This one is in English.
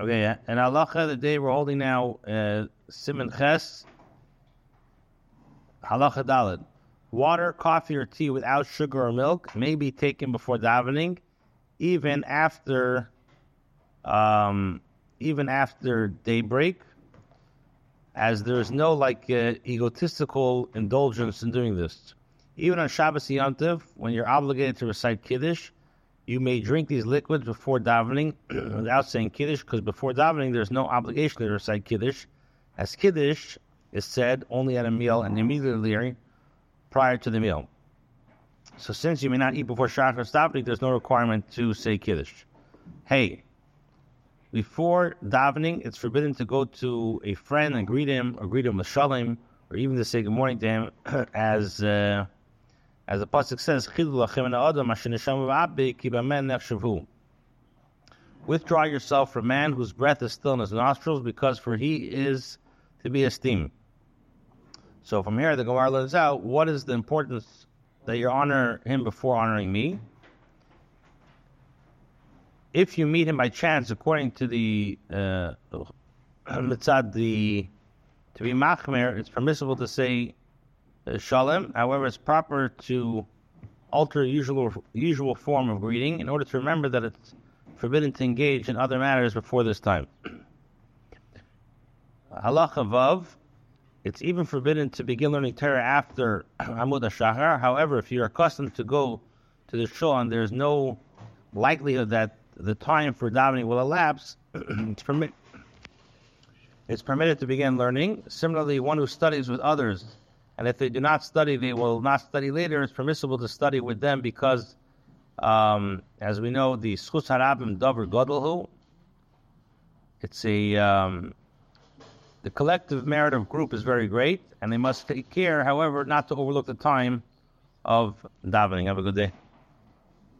Okay, yeah. And halacha, the day we're holding now, uh, Siman Ches, halacha daled. Water, coffee, or tea without sugar or milk may be taken before davening, even after, um, even after daybreak, as there is no like uh, egotistical indulgence in doing this. Even on Shabbos Yontiv, when you're obligated to recite Kiddush, you may drink these liquids before davening without saying Kiddush, because before davening there's no obligation to recite Kiddush, as Kiddush is said only at a meal and immediately prior to the meal. So since you may not eat before Shachar davening, there's no requirement to say Kiddush. Hey, before davening, it's forbidden to go to a friend and greet him, or greet him with shalom, or even to say good morning to him, as uh, as the pasuk says, Withdraw yourself from man whose breath is still in his nostrils, because for he is to be esteemed. So from here, the Gemara lays out what is the importance that you honor him before honoring me. If you meet him by chance, according to the uh, mitzad, the to be machmer, it's permissible to say Uh, shalom. However, it's proper to alter usual usual form of greeting in order to remember that it's forbidden to engage in other matters before this time. Halacha vav. It's even forbidden to begin learning Torah after Amud Shahar. However, if you're accustomed to go to the shul and there's no likelihood that the time for davening will elapse, it's, permit- it's permitted to begin learning. Similarly, one who studies with others and if they do not study, they will not study later. It's permissible to study with them because, um, as we know, the Schus Harabim Dover Godalhu, it's a um, the collective merit of group is very great, and they must take care, however, not to overlook the time of davening. Have a good day.